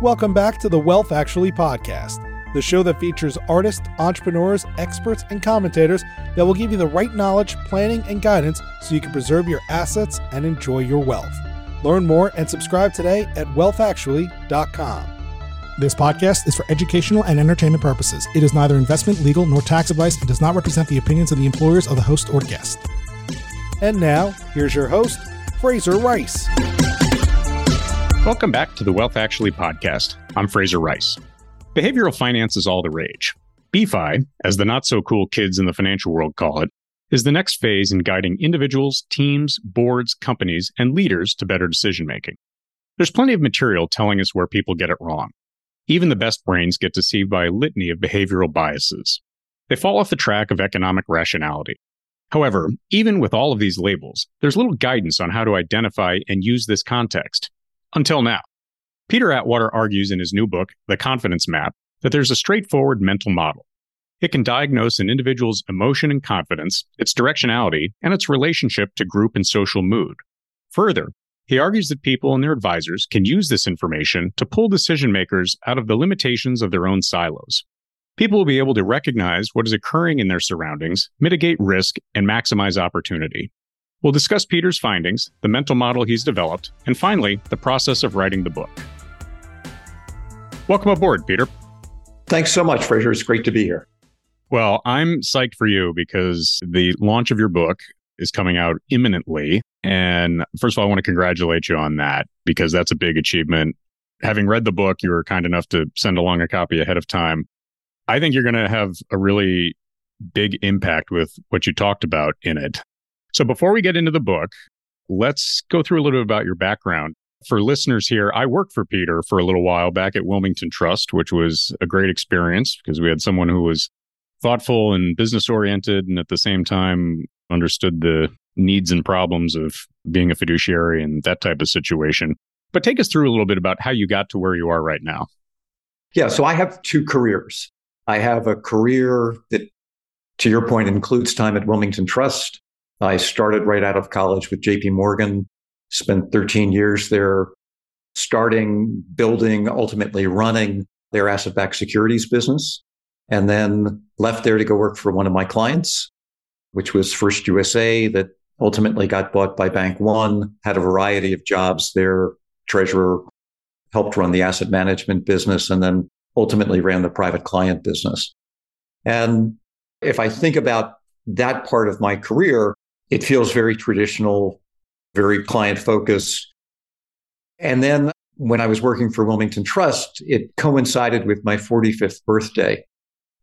Welcome back to the Wealth Actually podcast, the show that features artists, entrepreneurs, experts, and commentators that will give you the right knowledge, planning, and guidance so you can preserve your assets and enjoy your wealth. Learn more and subscribe today at wealthactually.com. This podcast is for educational and entertainment purposes. It is neither investment, legal, nor tax advice and does not represent the opinions of the employers of the host or guest. And now, here's your host, Fraser Rice. Welcome back to the Wealth Actually podcast. I'm Fraser Rice. Behavioral finance is all the rage. BeFi, as the not so cool kids in the financial world call it, is the next phase in guiding individuals, teams, boards, companies, and leaders to better decision making. There's plenty of material telling us where people get it wrong. Even the best brains get deceived by a litany of behavioral biases. They fall off the track of economic rationality. However, even with all of these labels, there's little guidance on how to identify and use this context, until now. Peter Atwater argues in his new book, The Confidence Map, that there's a straightforward mental model. It can diagnose an individual's emotion and confidence, its directionality, and its relationship to group and social mood. Further, he argues that people and their advisors can use this information to pull decision makers out of the limitations of their own silos. People will be able to recognize what is occurring in their surroundings, mitigate risk, and maximize opportunity. We'll discuss Peter's findings, the mental model he's developed, and finally, the process of writing the book. Welcome aboard, Peter. Thanks so much, Fraser. It's great to be here. Well, I'm psyched for you because the launch of your book is coming out imminently. And first of all, I want to congratulate you on that because that's a big achievement. Having read the book, you were kind enough to send along a copy ahead of time. I think you're going to have a really big impact with what you talked about in it. So before we get into the book, let's go through a little bit about your background. For listeners here, I worked for Peter for a little while back at Wilmington Trust, which was a great experience because we had someone who was thoughtful and business oriented and at the same time understood the needs and problems of being a fiduciary and that type of situation. But take us through a little bit about how you got to where you are right now. Yeah, so I have two careers. I have a career that, to your point, includes time at Wilmington Trust. I started right out of college with JP Morgan, spent 13 years there, starting, building, ultimately running their asset backed securities business, and then left there to go work for one of my clients, which was First USA, that ultimately got bought by Bank One, had a variety of jobs there, treasurer, helped run the asset management business, and then ultimately ran the private client business. And if I think about that part of my career, it feels very traditional, very client focused. And then when I was working for Wilmington Trust, it coincided with my 45th birthday.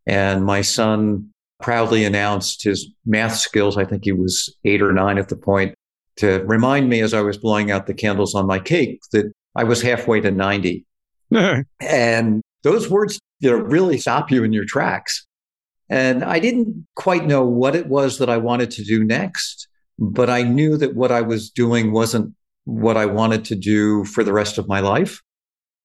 And my son proudly announced his math skills. I think he was eight or nine at the point to remind me as I was blowing out the candles on my cake that I was halfway to 90. and those words you know, really stop you in your tracks. And I didn't quite know what it was that I wanted to do next, but I knew that what I was doing wasn't what I wanted to do for the rest of my life.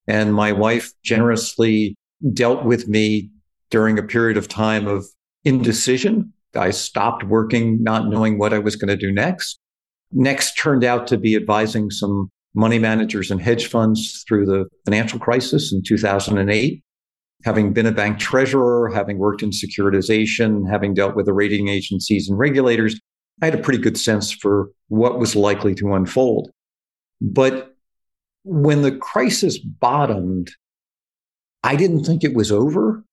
And my wife generously dealt with me during a period of time of indecision. I stopped working, not knowing what I was going to do next. Next turned out to be advising some money managers and hedge funds through the financial crisis in 2008 having been a bank treasurer, having worked in securitization, having dealt with the rating agencies and regulators, I had a pretty good sense for what was likely to unfold. But when the crisis bottomed, I didn't think it was over.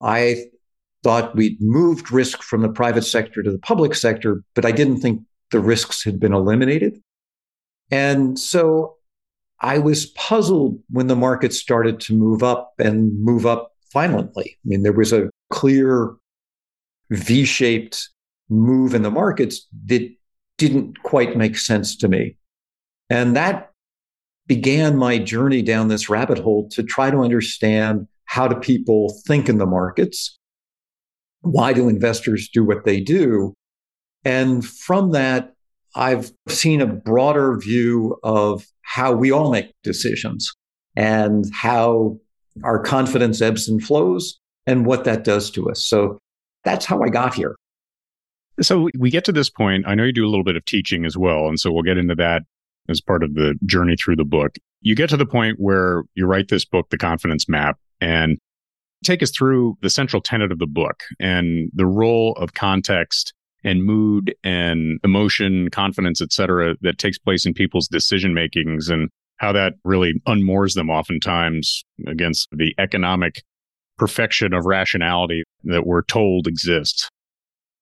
I thought we'd moved risk from the private sector to the public sector, but I didn't think the risks had been eliminated. And so I was puzzled when the market started to move up and move up violently. I mean, there was a clear V shaped move in the markets that didn't quite make sense to me. And that began my journey down this rabbit hole to try to understand how do people think in the markets? Why do investors do what they do? And from that, I've seen a broader view of how we all make decisions and how our confidence ebbs and flows and what that does to us. So that's how I got here. So we get to this point. I know you do a little bit of teaching as well. And so we'll get into that as part of the journey through the book. You get to the point where you write this book, The Confidence Map, and take us through the central tenet of the book and the role of context and mood and emotion, confidence, et cetera, that takes place in people's decision makings and how that really unmoors them oftentimes against the economic perfection of rationality that we're told exists.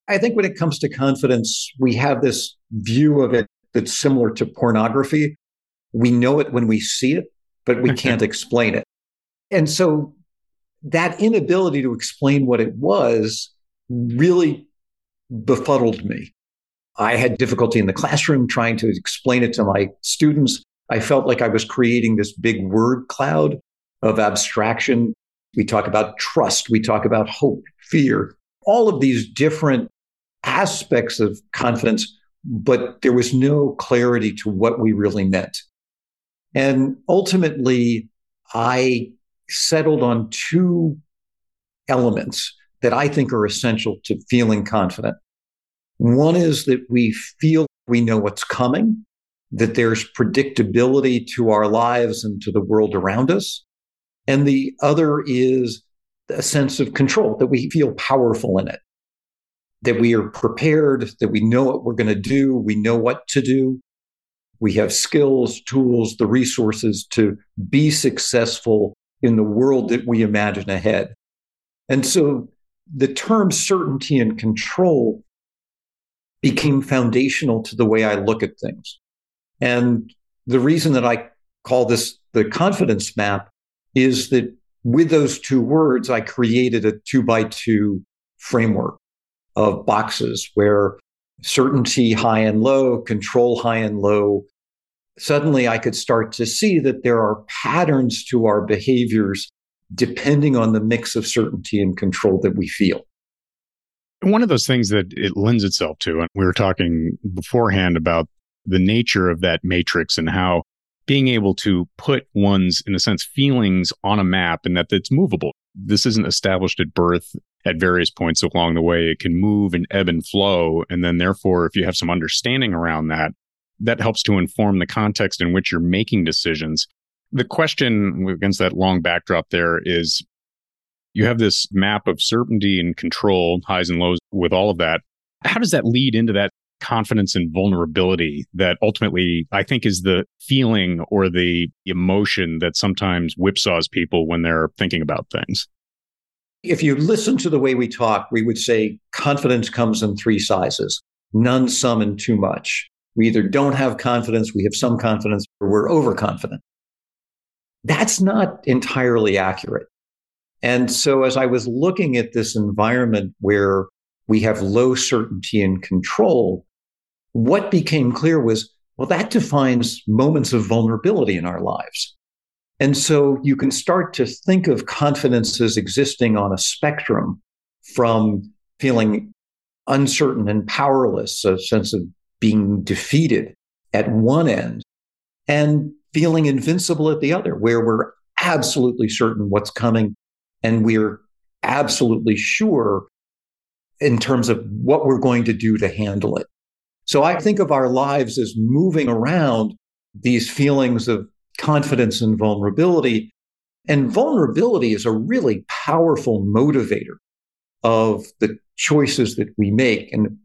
I think when it comes to confidence, we have this view of it that's similar to pornography. We know it when we see it, but we can't explain it. And so that inability to explain what it was really befuddled me. I had difficulty in the classroom trying to explain it to my students. I felt like I was creating this big word cloud of abstraction. We talk about trust, we talk about hope, fear, all of these different aspects of confidence, but there was no clarity to what we really meant. And ultimately, I settled on two elements that I think are essential to feeling confident. One is that we feel we know what's coming, that there's predictability to our lives and to the world around us. And the other is a sense of control, that we feel powerful in it, that we are prepared, that we know what we're going to do, we know what to do. We have skills, tools, the resources to be successful in the world that we imagine ahead. And so the term certainty and control became foundational to the way I look at things. And the reason that I call this the confidence map is that with those two words, I created a two by two framework of boxes where certainty high and low, control high and low. Suddenly I could start to see that there are patterns to our behaviors depending on the mix of certainty and control that we feel. One of those things that it lends itself to, and we were talking beforehand about the nature of that matrix and how being able to put one's, in a sense, feelings on a map and that it's movable. This isn't established at birth at various points along the way. It can move and ebb and flow. And then, therefore, if you have some understanding around that, that helps to inform the context in which you're making decisions. The question against that long backdrop there is you have this map of certainty and control, highs and lows with all of that. How does that lead into that confidence and vulnerability that ultimately I think is the feeling or the emotion that sometimes whipsaws people when they're thinking about things? If you listen to the way we talk, we would say confidence comes in three sizes none, some, and too much. We either don't have confidence, we have some confidence, or we're overconfident. That's not entirely accurate. And so as I was looking at this environment where we have low certainty and control, what became clear was, well, that defines moments of vulnerability in our lives. And so you can start to think of confidence as existing on a spectrum from feeling uncertain and powerless, a sense of being defeated at one end, and feeling invincible at the other, where we're absolutely certain what's coming and we're absolutely sure in terms of what we're going to do to handle it. So I think of our lives as moving around these feelings of confidence and vulnerability. And vulnerability is a really powerful motivator of the choices that we make. And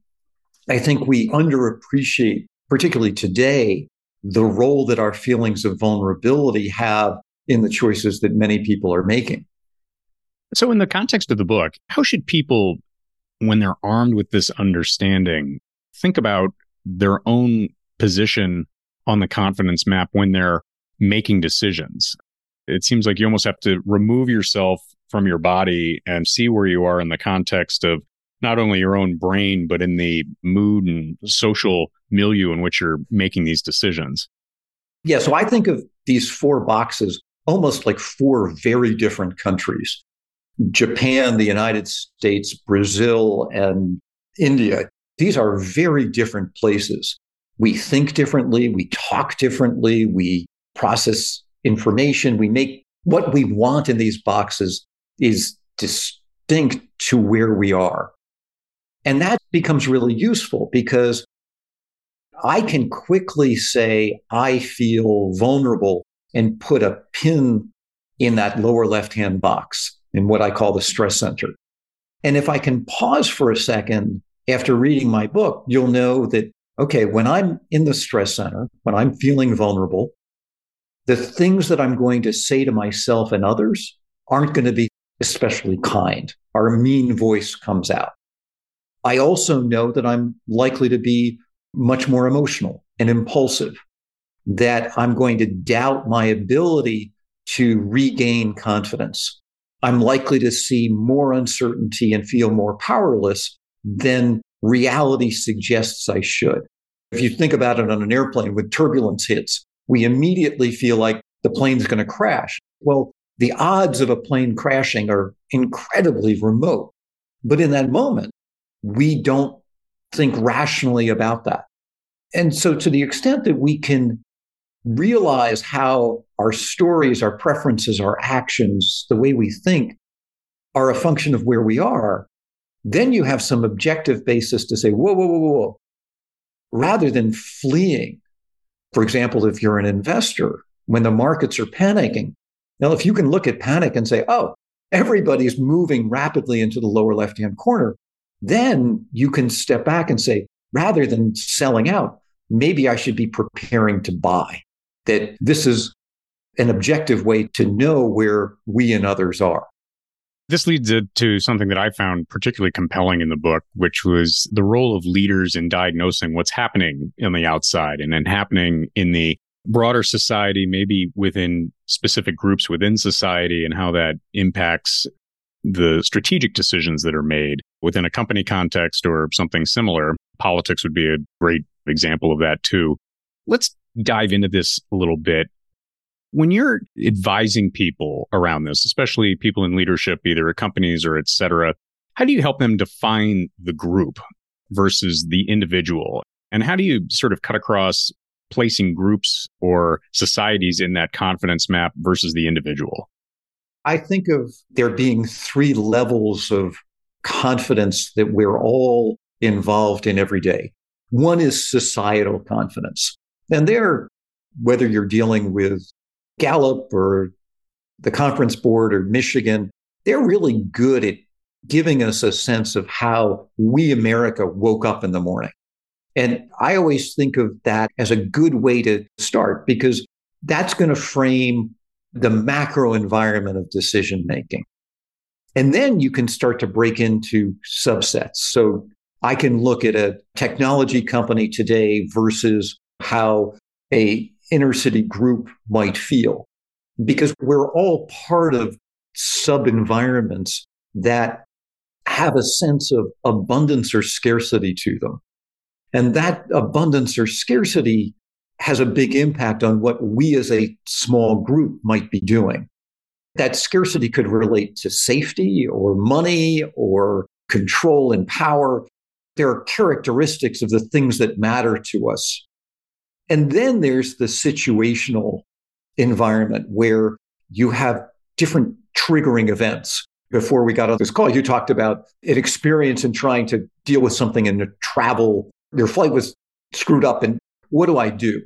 I think we underappreciate, particularly today, the role that our feelings of vulnerability have in the choices that many people are making. So, in the context of the book, how should people, when they're armed with this understanding, think about their own position on the confidence map when they're making decisions? It seems like you almost have to remove yourself from your body and see where you are in the context of not only your own brain, but in the mood and social milieu in which you're making these decisions. Yeah. So I think of these four boxes almost like four very different countries. Japan, the United States, Brazil, and India. These are very different places. We think differently, we talk differently, we process information, we make what we want in these boxes is distinct to where we are. And that becomes really useful because I can quickly say, I feel vulnerable and put a pin in that lower left hand box in what I call the stress center. And if I can pause for a second after reading my book, you'll know that, okay, when I'm in the stress center, when I'm feeling vulnerable, the things that I'm going to say to myself and others aren't going to be especially kind. Our mean voice comes out. I also know that I'm likely to be much more emotional and impulsive, that I'm going to doubt my ability to regain confidence. I'm likely to see more uncertainty and feel more powerless than reality suggests I should. If you think about it on an airplane when turbulence hits, we immediately feel like the plane's going to crash. Well, the odds of a plane crashing are incredibly remote. But in that moment, we don't think rationally about that. And so, to the extent that we can realize how our stories, our preferences, our actions, the way we think are a function of where we are, then you have some objective basis to say, whoa, whoa, whoa, whoa. Rather than fleeing, for example, if you're an investor, when the markets are panicking, now, if you can look at panic and say, oh, everybody's moving rapidly into the lower left hand corner, then you can step back and say, rather than selling out, maybe I should be preparing to buy that this is an objective way to know where we and others are. This leads to something that I found particularly compelling in the book, which was the role of leaders in diagnosing what's happening in the outside and then happening in the broader society, maybe within specific groups within society, and how that impacts the strategic decisions that are made within a company context or something similar. Politics would be a great example of that too. Let's dive into this a little bit. When you're advising people around this, especially people in leadership, either at companies or et cetera, how do you help them define the group versus the individual? And how do you sort of cut across placing groups or societies in that confidence map versus the individual? I think of there being three levels of confidence that we're all involved in every day. One is societal confidence. And there, whether you're dealing with Gallup or the Conference Board or Michigan, they're really good at giving us a sense of how we America woke up in the morning. And I always think of that as a good way to start because that's going to frame the macro environment of decision making. And then you can start to break into subsets. So I can look at a technology company today versus how a inner city group might feel because we're all part of sub environments that have a sense of abundance or scarcity to them. And that abundance or scarcity has a big impact on what we as a small group might be doing. That scarcity could relate to safety or money or control and power. There are characteristics of the things that matter to us and then there's the situational environment where you have different triggering events. Before we got on this call, you talked about an experience in trying to deal with something in a travel. Your flight was screwed up, and what do I do?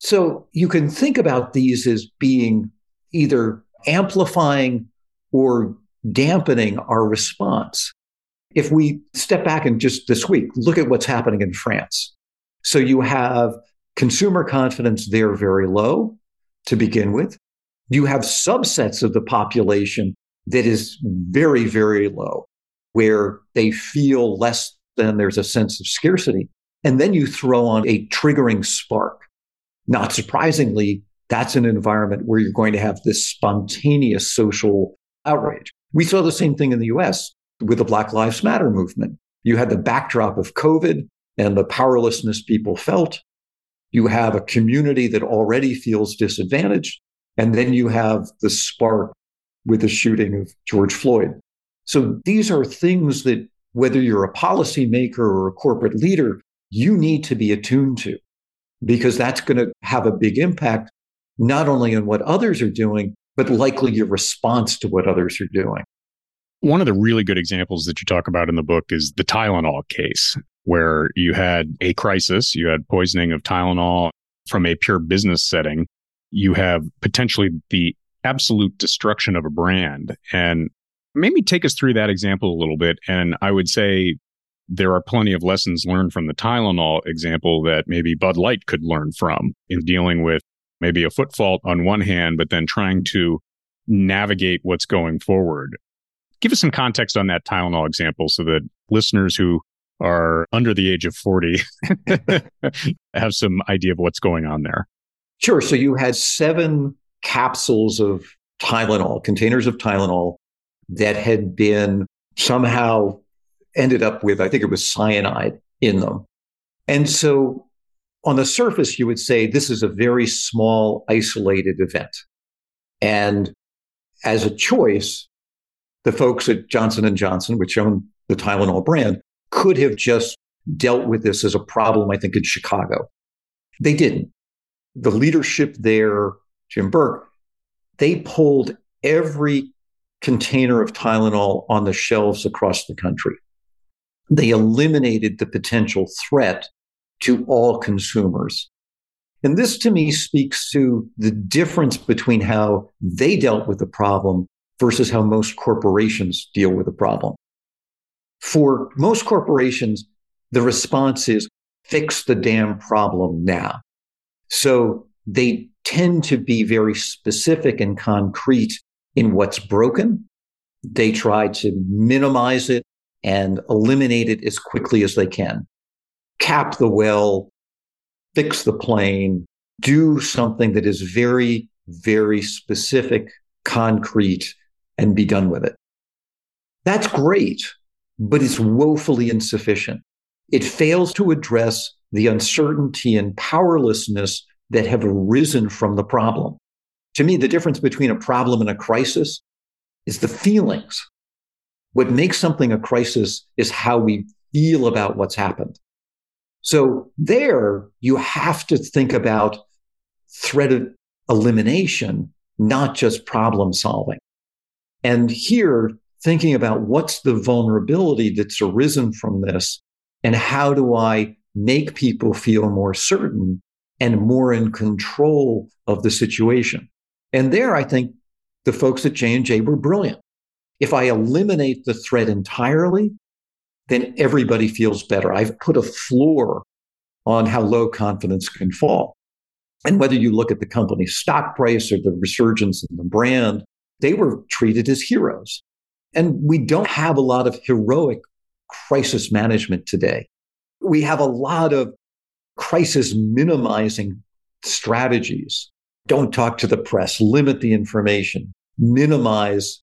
So you can think about these as being either amplifying or dampening our response. If we step back and just this week, look at what's happening in France. So you have Consumer confidence there very low to begin with. You have subsets of the population that is very, very low, where they feel less than there's a sense of scarcity. And then you throw on a triggering spark. Not surprisingly, that's an environment where you're going to have this spontaneous social outrage. We saw the same thing in the US with the Black Lives Matter movement. You had the backdrop of COVID and the powerlessness people felt. You have a community that already feels disadvantaged. And then you have the spark with the shooting of George Floyd. So these are things that, whether you're a policymaker or a corporate leader, you need to be attuned to because that's going to have a big impact, not only on what others are doing, but likely your response to what others are doing. One of the really good examples that you talk about in the book is the Tylenol case where you had a crisis, you had poisoning of Tylenol from a pure business setting. You have potentially the absolute destruction of a brand. And maybe take us through that example a little bit. And I would say there are plenty of lessons learned from the Tylenol example that maybe Bud Light could learn from in dealing with maybe a foot fault on one hand, but then trying to navigate what's going forward. Give us some context on that Tylenol example so that listeners who are under the age of 40 have some idea of what's going on there. Sure. So you had seven capsules of Tylenol, containers of Tylenol that had been somehow ended up with, I think it was cyanide in them. And so on the surface, you would say this is a very small, isolated event. And as a choice, the folks at Johnson Johnson, which own the Tylenol brand, could have just dealt with this as a problem, I think, in Chicago. They didn't. The leadership there, Jim Burke, they pulled every container of Tylenol on the shelves across the country. They eliminated the potential threat to all consumers. And this to me speaks to the difference between how they dealt with the problem versus how most corporations deal with the problem. For most corporations, the response is fix the damn problem now. So they tend to be very specific and concrete in what's broken. They try to minimize it and eliminate it as quickly as they can. Cap the well, fix the plane, do something that is very, very specific, concrete, and be done with it. That's great, but it's woefully insufficient. It fails to address the uncertainty and powerlessness that have arisen from the problem. To me, the difference between a problem and a crisis is the feelings. What makes something a crisis is how we feel about what's happened. So there you have to think about threat elimination, not just problem solving. And here, thinking about what's the vulnerability that's arisen from this and how do I make people feel more certain and more in control of the situation. And there, I think the folks at J&J were brilliant. If I eliminate the threat entirely, then everybody feels better. I've put a floor on how low confidence can fall. And whether you look at the company's stock price or the resurgence in the brand, they were treated as heroes. And we don't have a lot of heroic crisis management today. We have a lot of crisis minimizing strategies. Don't talk to the press, limit the information, minimize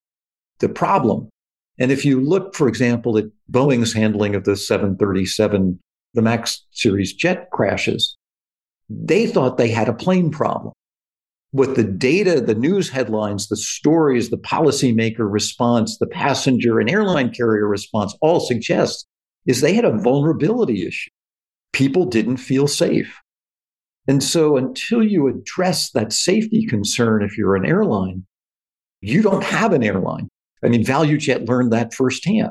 the problem. And if you look, for example, at Boeing's handling of the 737, the MAX series jet crashes, they thought they had a plane problem. What the data, the news headlines, the stories, the policymaker response, the passenger and airline carrier response all suggest is they had a vulnerability issue. People didn't feel safe. And so until you address that safety concern, if you're an airline, you don't have an airline. I mean, ValueJet learned that firsthand.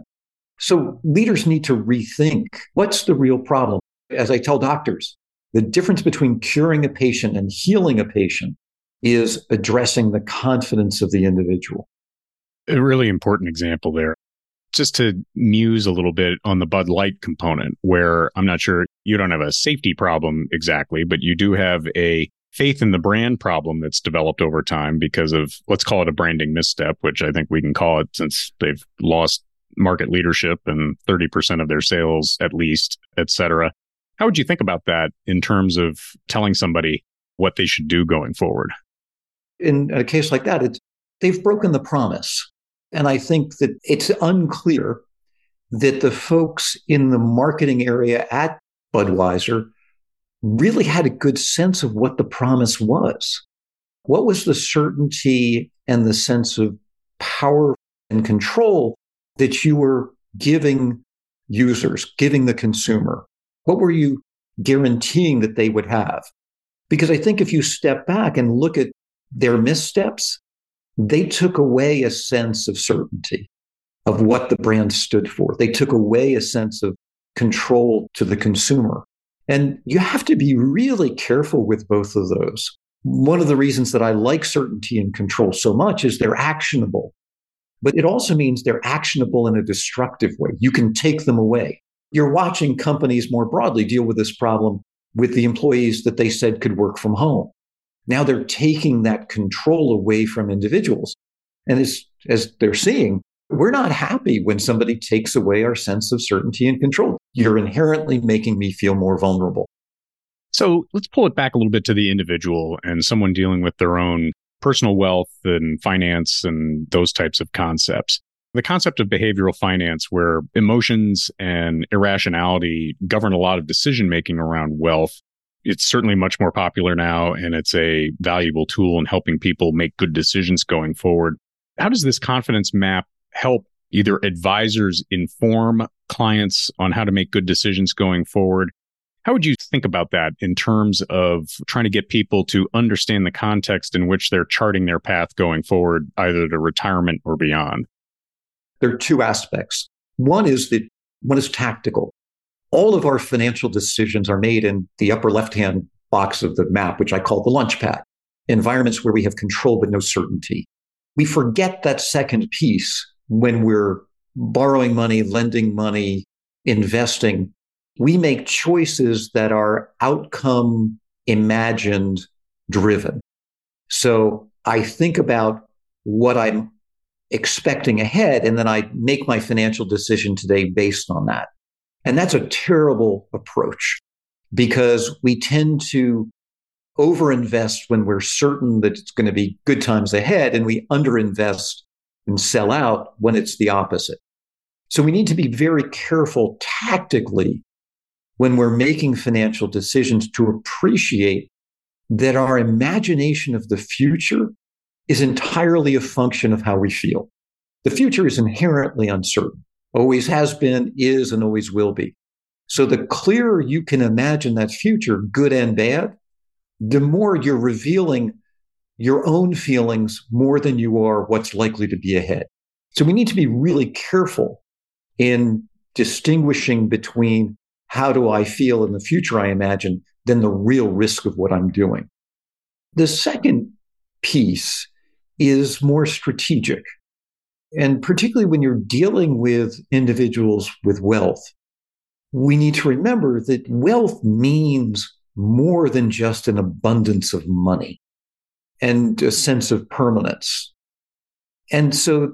So leaders need to rethink what's the real problem. As I tell doctors, the difference between curing a patient and healing a patient is addressing the confidence of the individual. A really important example there. Just to muse a little bit on the Bud Light component, where I'm not sure you don't have a safety problem exactly, but you do have a faith in the brand problem that's developed over time because of let's call it a branding misstep, which I think we can call it since they've lost market leadership and 30% of their sales at least, et cetera. How would you think about that in terms of telling somebody what they should do going forward? In a case like that, it's, they've broken the promise. And I think that it's unclear that the folks in the marketing area at Budweiser really had a good sense of what the promise was. What was the certainty and the sense of power and control that you were giving users, giving the consumer? What were you guaranteeing that they would have? Because I think if you step back and look at their missteps, they took away a sense of certainty of what the brand stood for. They took away a sense of control to the consumer. And you have to be really careful with both of those. One of the reasons that I like certainty and control so much is they're actionable. But it also means they're actionable in a destructive way. You can take them away. You're watching companies more broadly deal with this problem with the employees that they said could work from home. Now they're taking that control away from individuals. And as, as they're seeing, we're not happy when somebody takes away our sense of certainty and control. You're inherently making me feel more vulnerable. So let's pull it back a little bit to the individual and someone dealing with their own personal wealth and finance and those types of concepts. The concept of behavioral finance, where emotions and irrationality govern a lot of decision making around wealth, it's certainly much more popular now and it's a valuable tool in helping people make good decisions going forward. How does this confidence map help either advisors inform clients on how to make good decisions going forward? How would you think about that in terms of trying to get people to understand the context in which they're charting their path going forward, either to retirement or beyond? There are two aspects. One is that one is tactical. All of our financial decisions are made in the upper left hand box of the map, which I call the launch pad, environments where we have control but no certainty. We forget that second piece when we're borrowing money, lending money, investing, we make choices that are outcome imagined driven. So I think about what I'm expecting ahead, and then I make my financial decision today based on that. And that's a terrible approach because we tend to overinvest when we're certain that it's going to be good times ahead, and we underinvest and sell out when it's the opposite. So we need to be very careful tactically when we're making financial decisions to appreciate that our imagination of the future is entirely a function of how we feel. The future is inherently uncertain, always has been, is, and always will be. So the clearer you can imagine that future, good and bad, the more you're revealing your own feelings more than you are what's likely to be ahead. So we need to be really careful in distinguishing between how do I feel in the future, I imagine, than the real risk of what I'm doing. The second piece is more strategic. And particularly when you're dealing with individuals with wealth, we need to remember that wealth means more than just an abundance of money and a sense of permanence. And so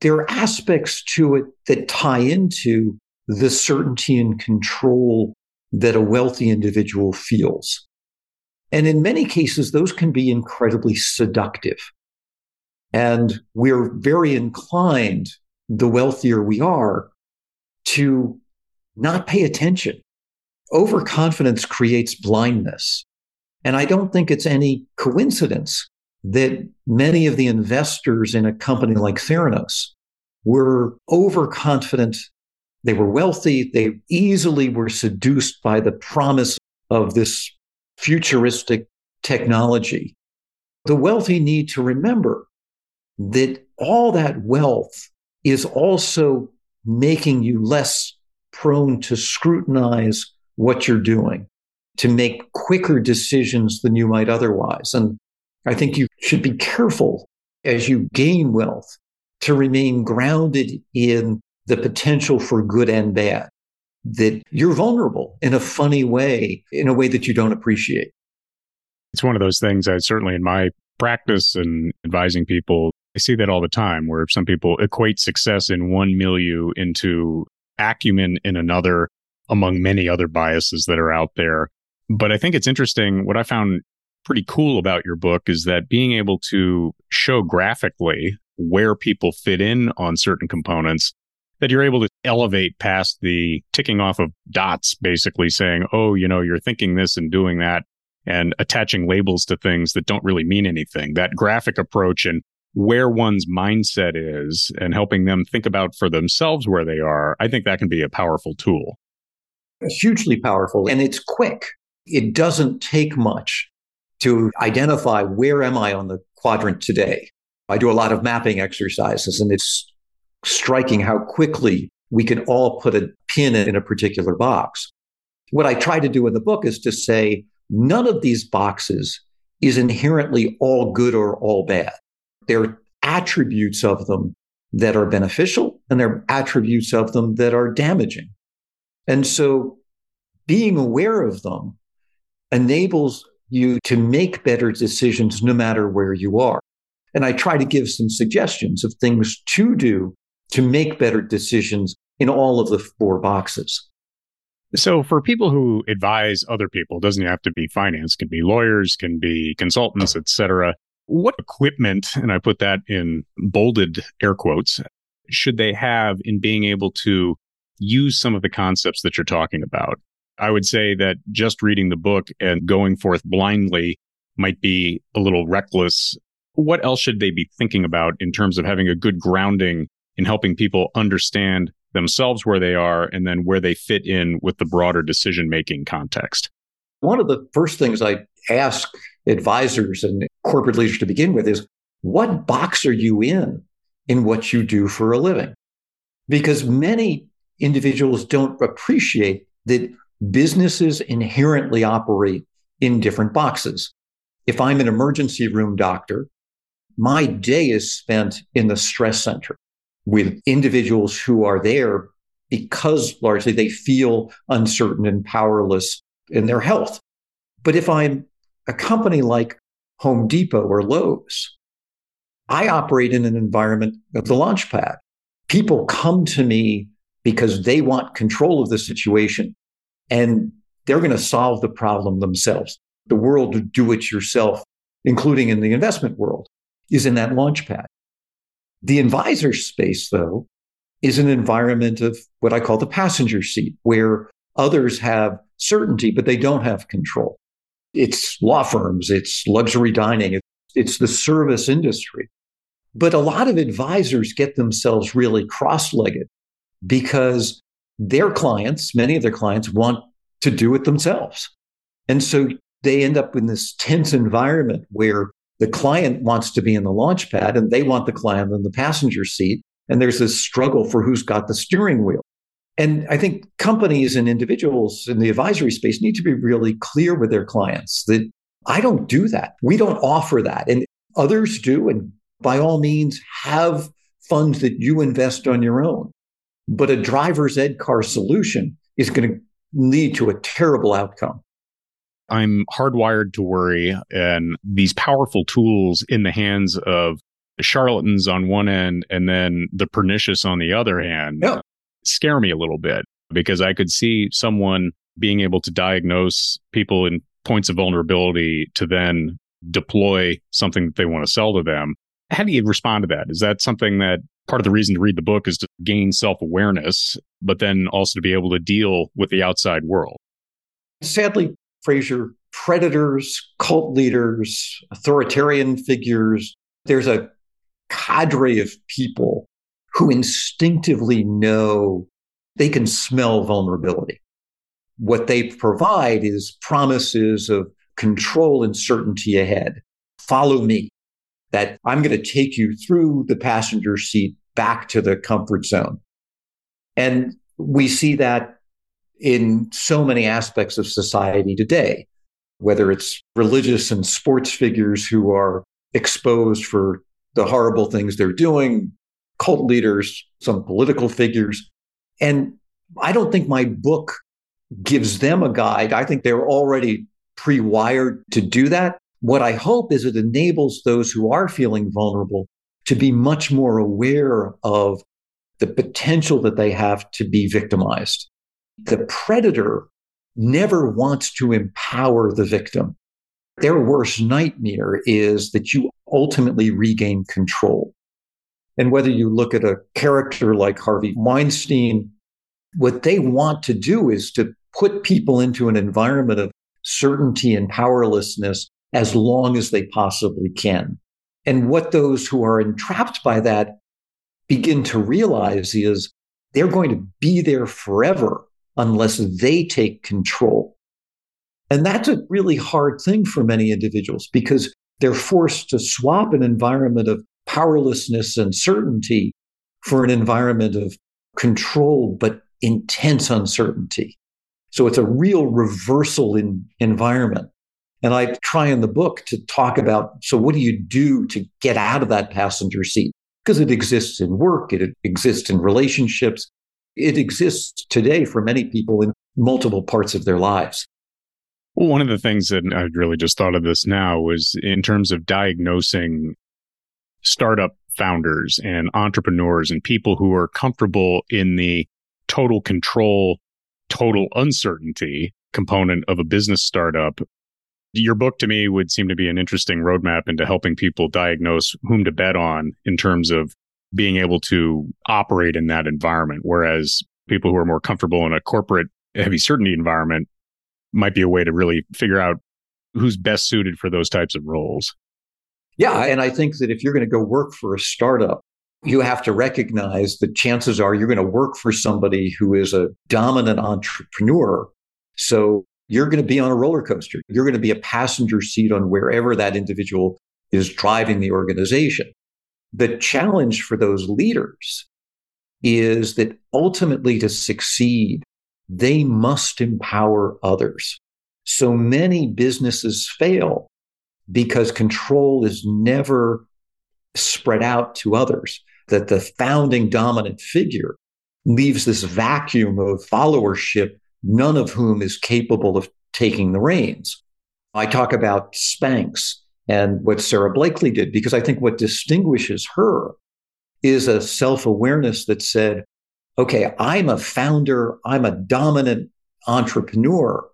there are aspects to it that tie into the certainty and control that a wealthy individual feels. And in many cases, those can be incredibly seductive. And we're very inclined, the wealthier we are, to not pay attention. Overconfidence creates blindness. And I don't think it's any coincidence that many of the investors in a company like Theranos were overconfident. They were wealthy. They easily were seduced by the promise of this futuristic technology. The wealthy need to remember that all that wealth is also making you less prone to scrutinize what you're doing to make quicker decisions than you might otherwise. And I think you should be careful as you gain wealth to remain grounded in the potential for good and bad, that you're vulnerable in a funny way, in a way that you don't appreciate. It's one of those things I certainly in my practice and advising people, I see that all the time where some people equate success in one milieu into acumen in another among many other biases that are out there. But I think it's interesting. What I found pretty cool about your book is that being able to show graphically where people fit in on certain components, that you're able to elevate past the ticking off of dots, basically saying, oh, you know, you're thinking this and doing that and attaching labels to things that don't really mean anything. That graphic approach and where one's mindset is and helping them think about for themselves where they are, I think that can be a powerful tool. Hugely powerful. And it's quick it doesn't take much to identify where am I on the quadrant today. I do a lot of mapping exercises and it's striking how quickly we can all put a pin in a particular box. What I try to do in the book is to say none of these boxes is inherently all good or all bad. There are attributes of them that are beneficial and there are attributes of them that are damaging. And so being aware of them enables you to make better decisions no matter where you are. And I try to give some suggestions of things to do to make better decisions in all of the four boxes. So for people who advise other people, doesn't have to be finance, can be lawyers, can be consultants, etc. What equipment, and I put that in bolded air quotes, should they have in being able to use some of the concepts that you're talking about? I would say that just reading the book and going forth blindly might be a little reckless. What else should they be thinking about in terms of having a good grounding in helping people understand themselves where they are and then where they fit in with the broader decision making context? One of the first things I ask advisors and corporate leaders to begin with is what box are you in in what you do for a living? Because many individuals don't appreciate that businesses inherently operate in different boxes. If I'm an emergency room doctor, my day is spent in the stress center with individuals who are there because largely they feel uncertain and powerless in their health. But if I'm a company like Home Depot or Lowe's, I operate in an environment of the launch pad. People come to me because they want control of the situation and they're going to solve the problem themselves. The world do it yourself, including in the investment world, is in that launch pad. The advisor space, though, is an environment of what I call the passenger seat, where others have certainty, but they don't have control. It's law firms, it's luxury dining, it's the service industry. But a lot of advisors get themselves really cross legged because their clients, many of their clients want to do it themselves. And so they end up in this tense environment where the client wants to be in the launch pad and they want the client in the passenger seat. And there's this struggle for who's got the steering wheel. And I think companies and individuals in the advisory space need to be really clear with their clients that I don't do that. We don't offer that. And others do. And by all means, have funds that you invest on your own. But a driver's ed car solution is going to lead to a terrible outcome. I'm hardwired to worry, and these powerful tools in the hands of charlatans on one end and then the pernicious on the other hand yeah. Scare me a little bit because I could see someone being able to diagnose people in points of vulnerability to then deploy something that they want to sell to them. How do you respond to that? Is that something that part of the reason to read the book is to gain self awareness, but then also to be able to deal with the outside world? Sadly, Fraser, predators, cult leaders, authoritarian figures. There's a cadre of people who instinctively know they can smell vulnerability. What they provide is promises of control and certainty ahead. Follow me, that I'm going to take you through the passenger seat back to the comfort zone. And we see that in so many aspects of society today, whether it's religious and sports figures who are exposed for the horrible things they're doing, cult leaders, some political figures. And I don't think my book gives them a guide. I think they're already pre wired to do that. What I hope is it enables those who are feeling vulnerable to be much more aware of the potential that they have to be victimized the predator never wants to empower the victim. Their worst nightmare is that you ultimately regain control. And whether you look at a character like Harvey Weinstein, what they want to do is to put people into an environment of certainty and powerlessness as long as they possibly can. And what those who are entrapped by that begin to realize is they're going to be there forever unless they take control. And that's a really hard thing for many individuals because they're forced to swap an environment of powerlessness and certainty for an environment of control, but intense uncertainty. So it's a real reversal in environment. And I try in the book to talk about so, what do you do to get out of that passenger seat? Because it exists in work, it exists in relationships, it exists today for many people in multiple parts of their lives. Well, one of the things that I really just thought of this now was in terms of diagnosing startup founders and entrepreneurs and people who are comfortable in the total control, total uncertainty component of a business startup. Your book to me would seem to be an interesting roadmap into helping people diagnose whom to bet on in terms of being able to operate in that environment. Whereas people who are more comfortable in a corporate heavy certainty environment might be a way to really figure out who's best suited for those types of roles. Yeah. And I think that if you're going to go work for a startup, you have to recognize that chances are you're going to work for somebody who is a dominant entrepreneur. So you're going to be on a roller coaster. You're going to be a passenger seat on wherever that individual is driving the organization. The challenge for those leaders is that ultimately to succeed, they must empower others. So many businesses fail because control is never spread out to others, that the founding dominant figure leaves this vacuum of followership, none of whom is capable of taking the reins. I talk about Spanx and what Sara Blakely did, because I think what distinguishes her is a self awareness that said, okay, I'm a founder, I'm a dominant entrepreneur.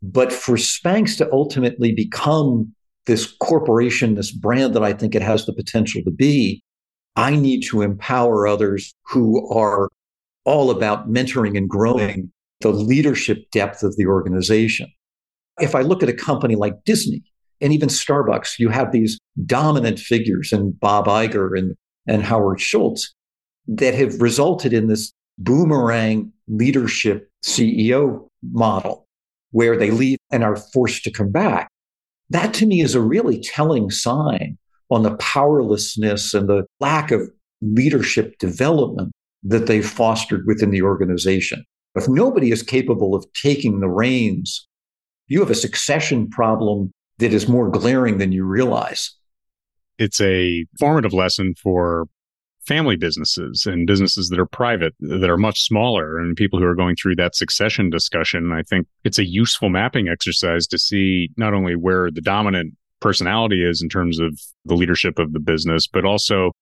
But for Spanx to ultimately become this corporation, this brand that I think it has the potential to be, I need to empower others who are all about mentoring and growing the leadership depth of the organization. If I look at a company like Disney and even Starbucks, you have these dominant figures and Bob Iger and, and Howard Schultz that have resulted in this boomerang leadership CEO model where they leave and are forced to come back. That to me is a really telling sign on the powerlessness and the lack of leadership development that they've fostered within the organization. If nobody is capable of taking the reins, you have a succession problem that is more glaring than you realize. It's a formative lesson for family businesses and businesses that are private that are much smaller and people who are going through that succession discussion. I think it's a useful mapping exercise to see not only where the dominant personality is in terms of the leadership of the business, but also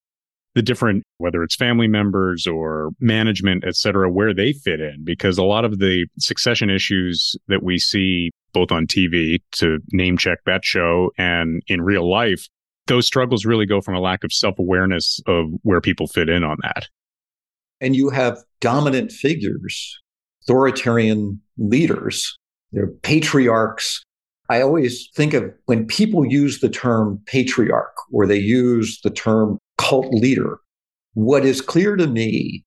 the different, whether it's family members or management, et cetera, where they fit in. Because a lot of the succession issues that we see both on TV to name check that show and in real life those struggles really go from a lack of self awareness of where people fit in on that. And you have dominant figures, authoritarian leaders, they're patriarchs. I always think of when people use the term patriarch or they use the term cult leader, what is clear to me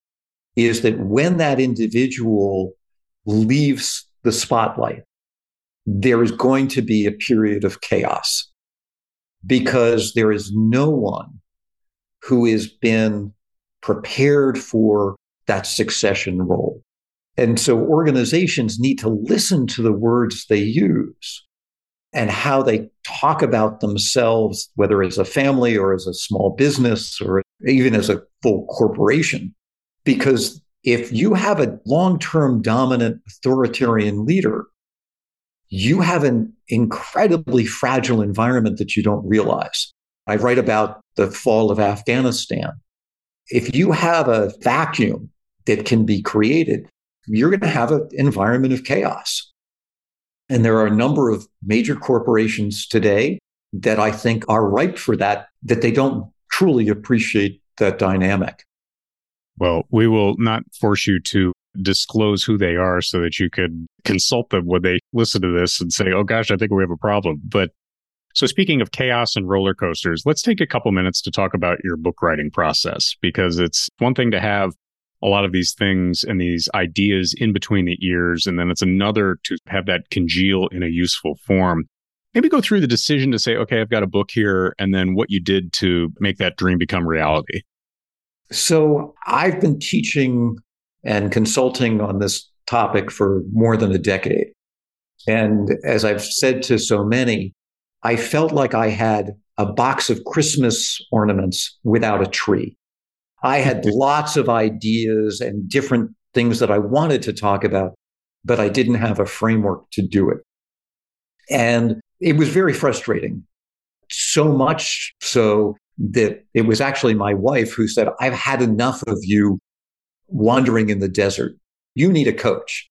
is that when that individual leaves the spotlight, there is going to be a period of chaos because there is no one who has been prepared for that succession role. And so organizations need to listen to the words they use and how they talk about themselves, whether as a family or as a small business or even as a full corporation. Because if you have a long term dominant authoritarian leader you have an incredibly fragile environment that you don't realize. I write about the fall of Afghanistan. If you have a vacuum that can be created, you're going to have an environment of chaos. And there are a number of major corporations today that I think are ripe for that, that they don't truly appreciate that dynamic. Well, we will not force you to disclose who they are so that you could consult them when they listen to this and say, oh gosh, I think we have a problem. But so speaking of chaos and roller coasters, let's take a couple minutes to talk about your book writing process because it's one thing to have a lot of these things and these ideas in between the ears. And then it's another to have that congeal in a useful form. Maybe go through the decision to say, okay, I've got a book here, and then what you did to make that dream become reality. So I've been teaching and consulting on this topic for more than a decade. And as I've said to so many, I felt like I had a box of Christmas ornaments without a tree. I had lots of ideas and different things that I wanted to talk about, but I didn't have a framework to do it. And it was very frustrating. So much so that it was actually my wife who said, I've had enough of you wandering in the desert. You need a coach.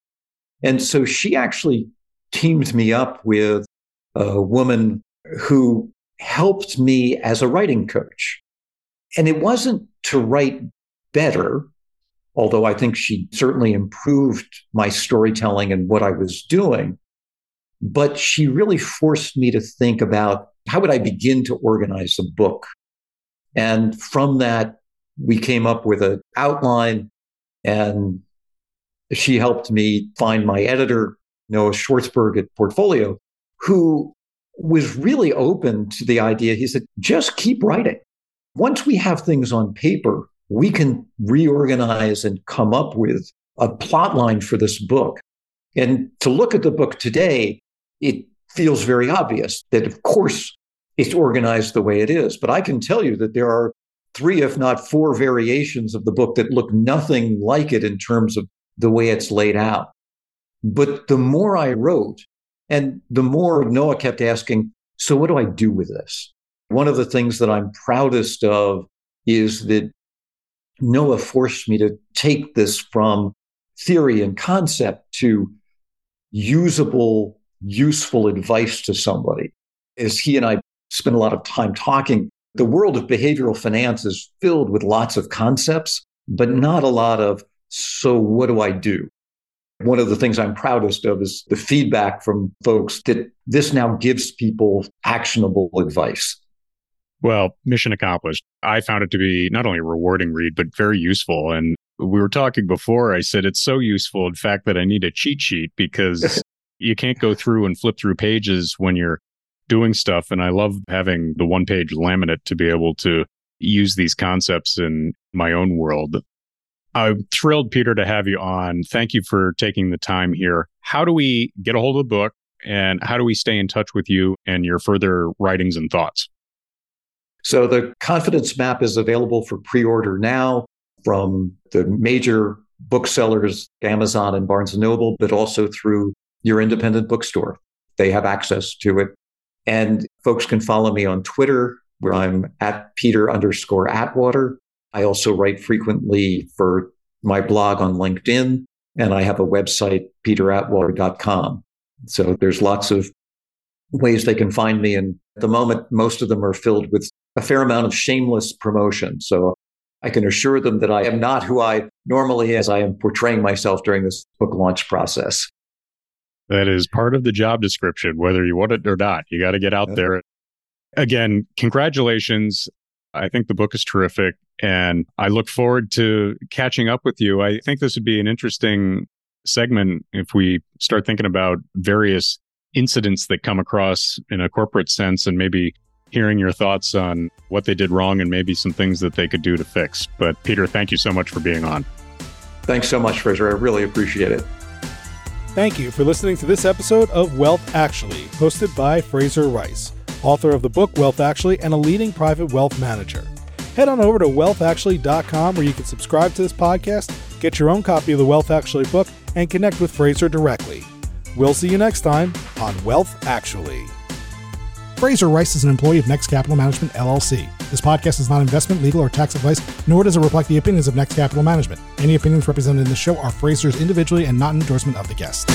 And so she actually teamed me up with a woman who helped me as a writing coach. And it wasn't to write better, although I think she certainly improved my storytelling and what I was doing. But she really forced me to think about how would I begin to organize a book? And from that, we came up with an outline and she helped me find my editor, Noah Schwartzberg at Portfolio, who was really open to the idea. He said, just keep writing. Once we have things on paper, we can reorganize and come up with a plot line for this book. And to look at the book today, it feels very obvious that, of course, it's organized the way it is. But I can tell you that there are three, if not four variations of the book that look nothing like it in terms of the way it's laid out. But the more I wrote, and the more Noah kept asking, so what do I do with this? One of the things that I'm proudest of is that Noah forced me to take this from theory and concept to usable, useful advice to somebody. As he and I spent a lot of time talking, the world of behavioral finance is filled with lots of concepts, but not a lot of, so what do I do? One of the things I'm proudest of is the feedback from folks that this now gives people actionable advice. Well, mission accomplished. I found it to be not only a rewarding read, but very useful. And we were talking before. I said it's so useful, in fact, that I need a cheat sheet because you can't go through and flip through pages when you're doing stuff. And I love having the one page laminate to be able to use these concepts in my own world. I'm thrilled, Peter, to have you on. Thank you for taking the time here. How do we get a hold of the book and how do we stay in touch with you and your further writings and thoughts? So the confidence map is available for pre-order now from the major booksellers, Amazon and Barnes and Noble, but also through your independent bookstore. They have access to it. And folks can follow me on Twitter, where I'm at Peter underscore Atwater. I also write frequently for my blog on LinkedIn, and I have a website, peteratwater.com. So there's lots of ways they can find me. And at the moment, most of them are filled with a fair amount of shameless promotion. So I can assure them that I am not who I normally as I am portraying myself during this book launch process. That is part of the job description, whether you want it or not. You got to get out there. Again, congratulations. I think the book is terrific and I look forward to catching up with you. I think this would be an interesting segment if we start thinking about various incidents that come across in a corporate sense and maybe hearing your thoughts on what they did wrong and maybe some things that they could do to fix. But Peter, thank you so much for being on. Thanks so much, Frazer. I really appreciate it. Thank you for listening to this episode of Wealth Actually, hosted by Frazer Rice, author of the book Wealth Actually and a leading private wealth manager. Head on over to wealthactually.com where you can subscribe to this podcast, get your own copy of the Wealth Actually book, and connect with Frazer directly. We'll see you next time on Wealth Actually. Frazer Rice is an employee of Next Capital Management, LLC. This podcast is not investment, legal, or tax advice, nor does it reflect the opinions of Next Capital Management. Any opinions represented in the show are Frazer's individually and not an endorsement of the guest.